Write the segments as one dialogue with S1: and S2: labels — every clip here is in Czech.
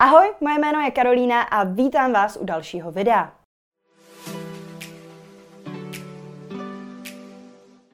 S1: Ahoj, moje jméno je Karolína a vítám vás u dalšího videa.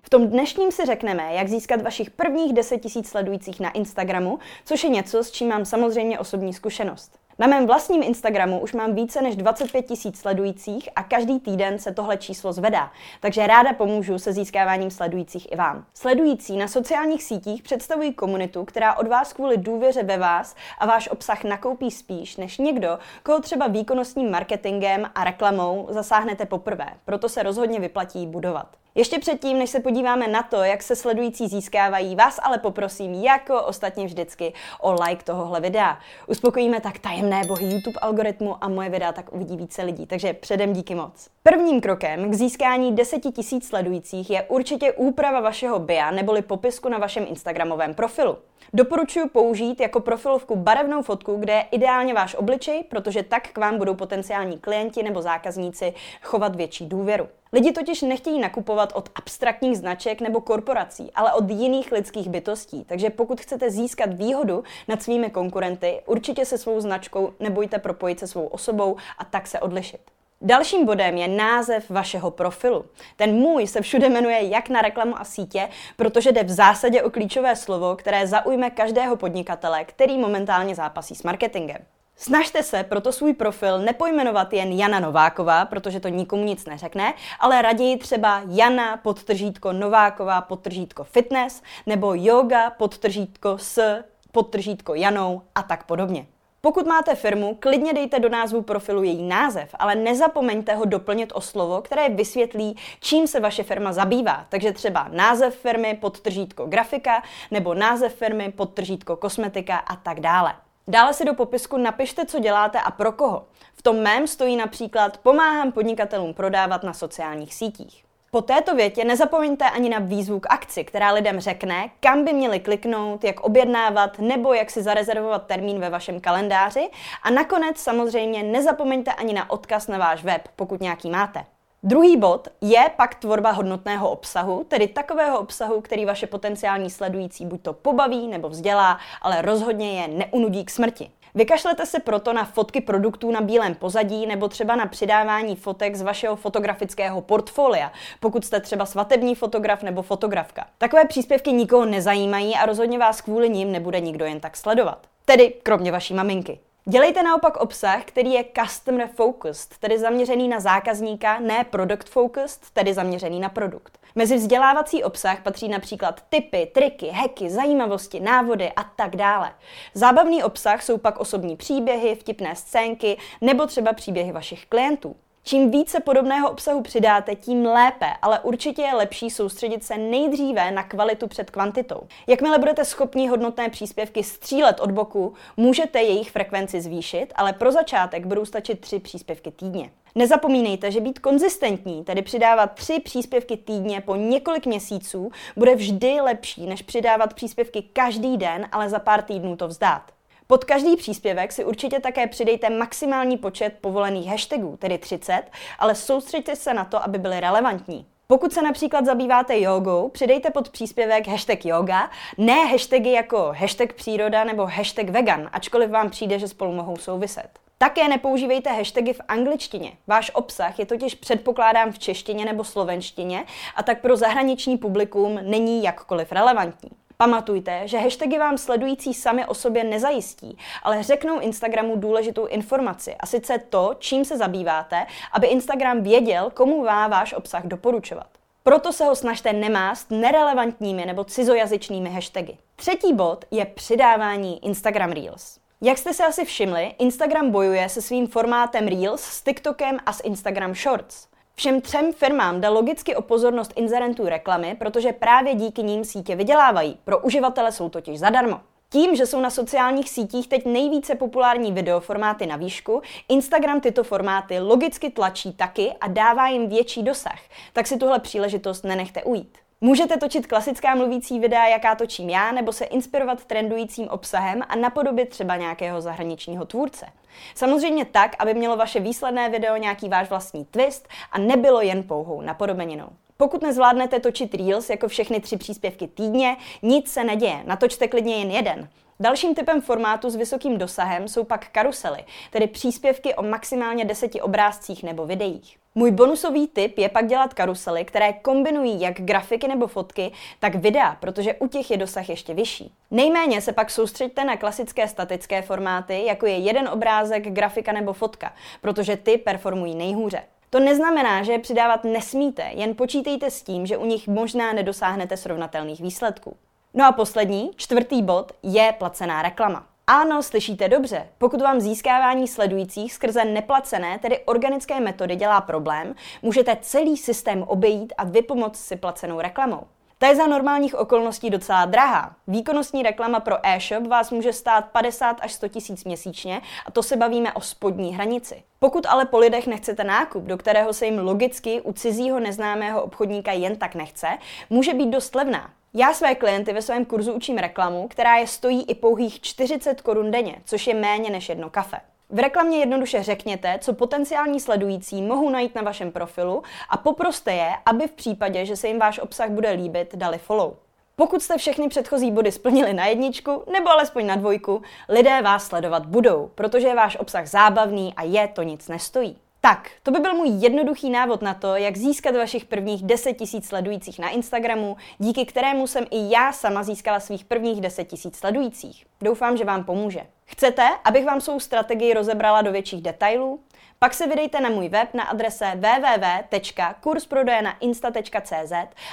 S1: V tom dnešním si řekneme, jak získat vašich prvních 10 000 sledujících na Instagramu, což je něco, s čím mám samozřejmě osobní zkušenost. Na mém vlastním Instagramu už mám více než 25 tisíc sledujících a každý týden se tohle číslo zvedá, takže ráda pomůžu se získáváním sledujících i vám. Sledující na sociálních sítích představují komunitu, která od vás kvůli důvěře ve vás a váš obsah nakoupí spíš než někdo, koho třeba výkonnostním marketingem a reklamou zasáhnete poprvé, proto se rozhodně vyplatí budovat. Ještě předtím, než se podíváme na to, jak se sledující získávají, vás ale poprosím, jako ostatně vždycky, o like tohohle videa. Uspokojíme tak tajemné bohy YouTube algoritmu a moje videa tak uvidí více lidí, takže předem díky moc. Prvním krokem k získání 10 000 sledujících je určitě úprava vašeho BIA neboli popisku na vašem Instagramovém profilu. Doporučuji použít jako profilovku barevnou fotku, kde je ideálně váš obličej, protože tak k vám budou potenciální klienti nebo zákazníci chovat větší důvěru. Lidi totiž nechtějí nakupovat od abstraktních značek nebo korporací, ale od jiných lidských bytostí. Takže pokud chcete získat výhodu nad svými konkurenty, určitě se svou značkou nebojte propojit se svou osobou a tak se odlišit. Dalším bodem je název vašeho profilu. Ten můj se všude jmenuje jak na reklamu a sítě, protože jde v zásadě o klíčové slovo, které zaujme každého podnikatele, který momentálně zápasí s marketingem. Snažte se proto svůj profil nepojmenovat jen Jana Nováková, protože to nikomu nic neřekne, ale raději třeba Jana podtržítko Nováková podtržítko fitness nebo yoga podtržítko s podtržítko Janou a tak podobně. Pokud máte firmu, klidně dejte do názvu profilu její název, ale nezapomeňte ho doplnit o slovo, které vysvětlí, čím se vaše firma zabývá. Takže třeba název firmy, podtržítko grafika, nebo název firmy, podtržítko kosmetika a tak dále. Dále si do popisku napište, co děláte a pro koho. V tom mém stojí například pomáhám podnikatelům prodávat na sociálních sítích. Po této větě nezapomeňte ani na výzvu k akci, která lidem řekne, kam by měli kliknout, jak objednávat nebo jak si zarezervovat termín ve vašem kalendáři. A nakonec samozřejmě nezapomeňte ani na odkaz na váš web, pokud nějaký máte. Druhý bod je pak tvorba hodnotného obsahu, tedy takového obsahu, který vaše potenciální sledující buď to pobaví nebo vzdělá, ale rozhodně je neunudí k smrti. Vykašlete se proto na fotky produktů na bílém pozadí nebo třeba na přidávání fotek z vašeho fotografického portfolia, pokud jste třeba svatební fotograf nebo fotografka. Takové příspěvky nikoho nezajímají a rozhodně vás kvůli nim nebude nikdo jen tak sledovat. Tedy kromě vaší maminky. Dělejte naopak obsah, který je customer focused, tedy zaměřený na zákazníka, ne product focused, tedy zaměřený na produkt. Mezi vzdělávací obsah patří například tipy, triky, hacky, zajímavosti, návody a tak dále. Zábavný obsah jsou pak osobní příběhy, vtipné scénky nebo třeba příběhy vašich klientů. Čím více podobného obsahu přidáte, tím lépe, ale určitě je lepší soustředit se nejdříve na kvalitu před kvantitou. Jakmile budete schopni hodnotné příspěvky střílet od boku, můžete jejich frekvenci zvýšit, ale pro začátek budou stačit tři příspěvky týdně. Nezapomínejte, že být konzistentní, tedy přidávat tři příspěvky týdně po několik měsíců, bude vždy lepší, než přidávat příspěvky každý den, ale za pár týdnů to vzdát. Pod každý příspěvek si určitě také přidejte maximální počet povolených hashtagů, tedy 30, ale soustřeďte se na to, aby byly relevantní. Pokud se například zabýváte jogou, přidejte pod příspěvek hashtag yoga, ne hashtagy jako hashtag příroda nebo hashtag vegan, ačkoliv vám přijde, že spolu mohou souviset. Také nepoužívejte hashtagy v angličtině. Váš obsah je totiž předpokládám v češtině nebo slovenštině a tak pro zahraniční publikum není jakkoliv relevantní. Pamatujte, že hashtagy vám sledující sami o sobě nezajistí, ale řeknou Instagramu důležitou informaci a sice to, čím se zabýváte, aby Instagram věděl, komu má váš obsah doporučovat. Proto se ho snažte nemást nerelevantními nebo cizojazyčnými hashtagy. Třetí bod je přidávání Instagram Reels. Jak jste se asi všimli, Instagram bojuje se svým formátem Reels s TikTokem a s Instagram Shorts. Všem třem firmám jde logicky o pozornost inzerentů reklamy, protože právě díky ním sítě vydělávají. Pro uživatele jsou totiž zadarmo. Tím, že jsou na sociálních sítích teď nejvíce populární videoformáty na výšku, Instagram tyto formáty logicky tlačí taky a dává jim větší dosah. Tak si tuhle příležitost nenechte ujít. Můžete točit klasická mluvící videa, jaká točím já, nebo se inspirovat trendujícím obsahem a napodobit třeba nějakého zahraničního tvůrce. Samozřejmě tak, aby mělo vaše výsledné video nějaký váš vlastní twist a nebylo jen pouhou napodobeninou. Pokud nezvládnete točit Reels jako všechny tři příspěvky týdně, nic se neděje, natočte klidně jen jeden. Dalším typem formátu s vysokým dosahem jsou pak karusely, tedy příspěvky o maximálně deseti obrázcích nebo videích. Můj bonusový tip je pak dělat karusely, které kombinují jak grafiky nebo fotky, tak videa, protože u těch je dosah ještě vyšší. Nejméně se pak soustřeďte na klasické statické formáty, jako je jeden obrázek, grafika nebo fotka, protože ty performují nejhůře. To neznamená, že je přidávat nesmíte, jen počítejte s tím, že u nich možná nedosáhnete srovnatelných výsledků. No a poslední, čtvrtý bod, je placená reklama. Ano, slyšíte dobře. Pokud vám získávání sledujících skrze neplacené, tedy organické metody dělá problém, můžete celý systém obejít a vypomoct si placenou reklamou. Ta je za normálních okolností docela drahá. Výkonnostní reklama pro e-shop vás může stát 50 až 100 tisíc měsíčně a to se bavíme o spodní hranici. Pokud ale po lidech nechcete nákup, do kterého se jim logicky u cizího neznámého obchodníka jen tak nechce, může být dost levná. Já své klienty ve svém kurzu učím reklamu, která je stojí i pouhých 40 korun denně, což je méně než jedno kafe. V reklamě jednoduše řekněte, co potenciální sledující mohou najít na vašem profilu a poproste je, aby v případě, že se jim váš obsah bude líbit, dali follow. Pokud jste všechny předchozí body splnili na jedničku nebo alespoň na dvojku, lidé vás sledovat budou, protože je váš obsah zábavný a je to nic nestojí. Tak, to by byl můj jednoduchý návod na to, jak získat vašich prvních 10 tisíc sledujících na Instagramu, díky kterému jsem i já sama získala svých prvních 10 tisíc sledujících. Doufám, že vám pomůže. Chcete, abych vám svou strategii rozebrala do větších detailů? Pak se vydejte na můj web na adrese www.kursprodejnainsta.cz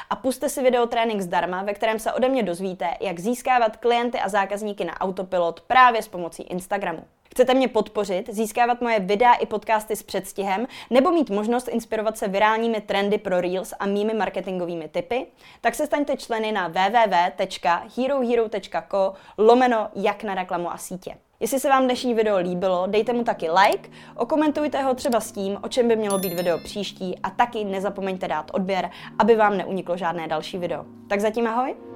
S1: a puste si videotrénink zdarma, ve kterém se ode mě dozvíte, jak získávat klienty a zákazníky na autopilot právě s pomocí Instagramu. Chcete mě podpořit, získávat moje videa i podcasty s předstihem, nebo mít možnost inspirovat se virálními trendy pro Reels a mými marketingovými typy? Tak se staňte členy na www.herohero.co lomeno jak na reklamu a sítě. Jestli se vám dnešní video líbilo, dejte mu taky like, okomentujte ho třeba s tím, o čem by mělo být video příští a taky nezapomeňte dát odběr, aby vám neuniklo žádné další video. Tak zatím ahoj!